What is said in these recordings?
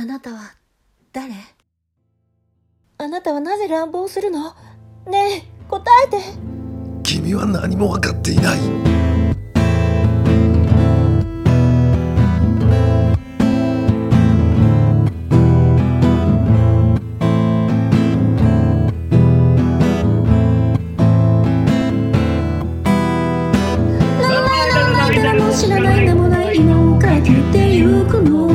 あなたは誰？あなたはなぜ乱暴するの？ねえ答えて。君は何も分かっていない。知らない名もない今をかけてゆくの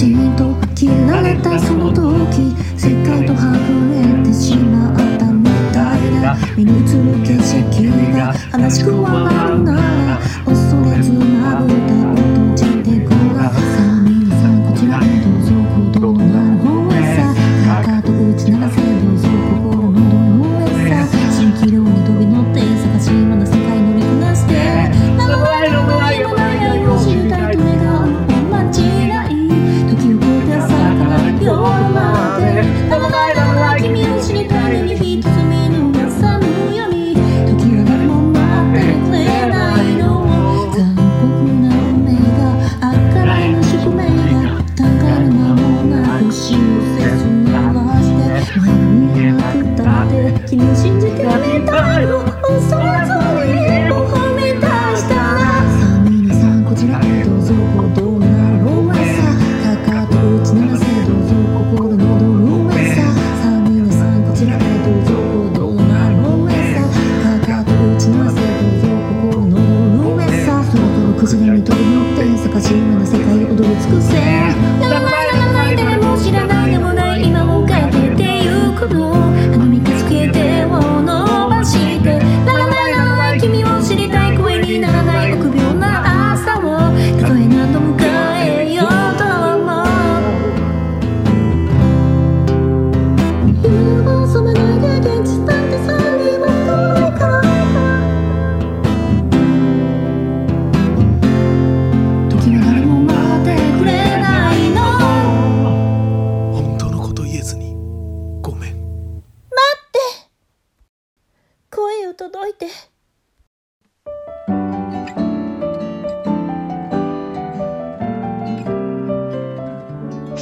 がパチンと切られたその時世界とはぐれてしまったみたいな目に映る景色が悲しくはなるな恐れずまぶたを閉じてごらんさあ皆さんこちらへどうぞ行動のなる方へさかかと打ち鳴らせどうぞ心のどの上さ蜃気楼に飛び乗って探し物世界乗りこなしてならないのないのない愛を知りたい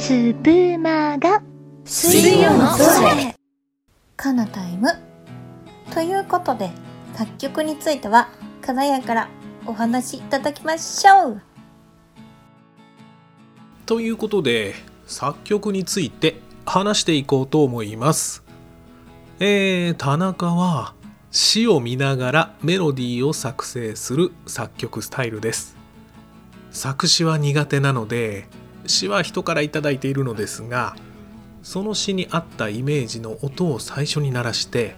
スプマガ水曜の空かなタイム。ということで作曲についてはかなやからお話しいただきましょう。ということで作曲について話していこうと思います。えー、田中は詩を見ながらメロディーを作成する作曲スタイルです。作詞は苦手なので詩は人から頂いているのですがその詩に合ったイメージの音を最初に鳴らして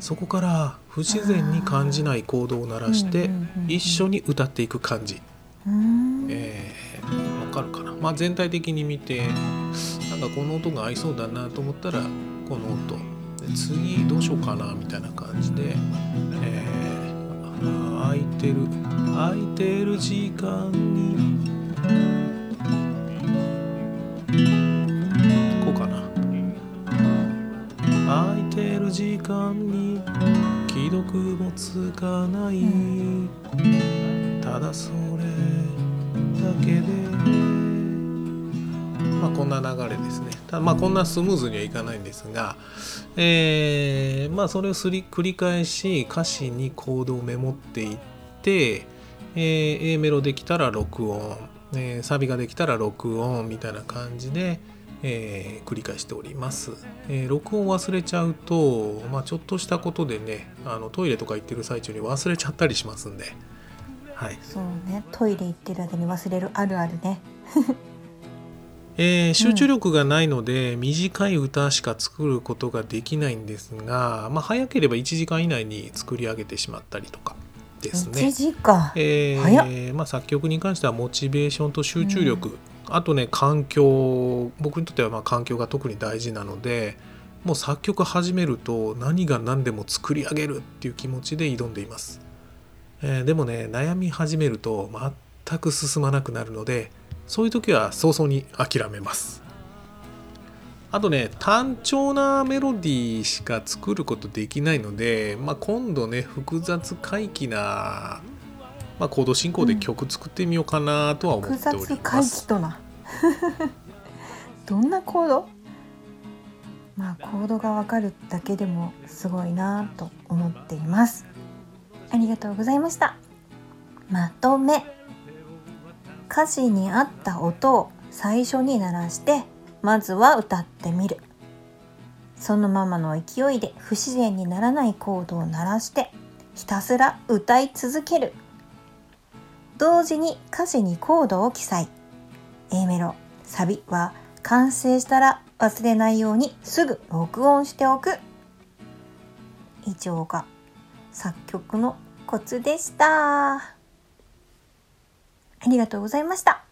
そこから不自然に感じないコードを鳴らして一緒に歌っていく感じ。えー、わかるかな、まあ、全体的に見てなんかこの音が合いそうだなと思ったらこの音。で次どうしようかなみたいな感じで、えー、空いてる空いてる時間に時間に既読もつかない。ただそれだけで。まあこんな流れですね。ただまあこんなスムーズにはいかないんですが。えーまあそれをすり繰り返し歌詞にコードをメモっていって、えー A メロできたら録音、えーサビができたら録音みたいな感じで、えー繰り返しております、えー録音忘れちゃうと、まあ、ちょっとしたことでねあのトイレとか行ってる最中に忘れちゃったりしますんで。はい。そうね。トイレ行ってる間に忘れるあるあるね。えー集中力がないので、短い歌しか作ることができないんですが、まあ、早ければ1時間以内に作り上げてしまったりとかです1ね。時間？えー早まあ、作曲に関してはモチベーションと集中力、あとね環境僕にとってはま環境が特に大事なので、もう作曲始めると何が何でも作り上げるっていう気持ちで挑んでいます、えーでもね悩み始めると全く進まなくなるのでそういう時は早々に諦めます。あとね単調なメロディーしか作ることできないので、まあ、今度ね複雑回帰な、まあ、コード進行で曲作ってみようかなとは思っ複ております。帰とな。どんなコードまあコードがわかるだけでもすごいなと思っています。ありがとうございました。まとめ。歌詞に合った音を最初に鳴らしてまずは歌ってみる。そのままの勢いで不自然にならないコードを鳴らしてひたすら歌い続ける同時に歌詞にコードを記載。A メロサビは完成したら忘れないようにすぐ録音しておく。以上が作曲のコツでした。ありがとうございました。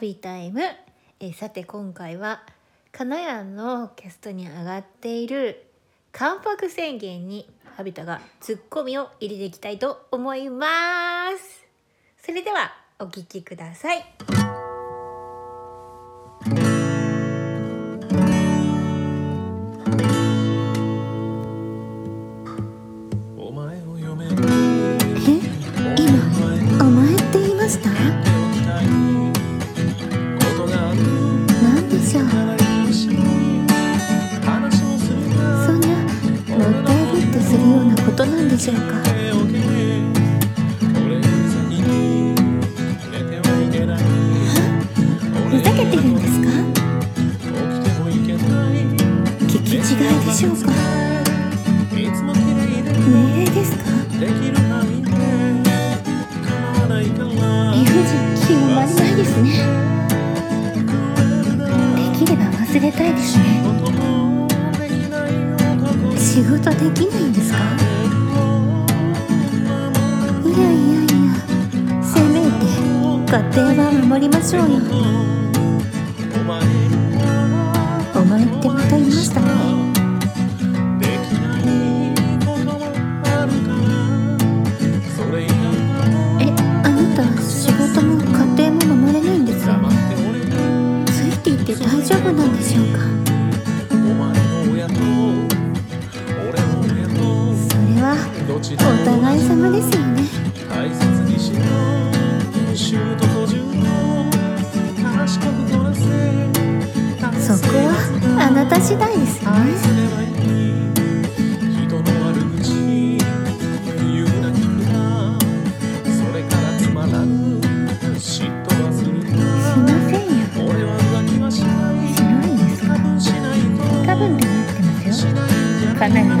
ビタイム。えさて今回はかなやんのキャストに上がっている関白宣言にハビタがツッコミを入れていきたいと思います。それではお聴きください。か。ふざけてるんですか？聞き違いでしょうか？できれば忘れたいですね。仕事できないんですか？ましょうよお前ってまたいましたね。えあなた仕事も家庭も守れないんですついていて大丈夫なんでしょうか？それはお互い様ですよ Amen. hindi.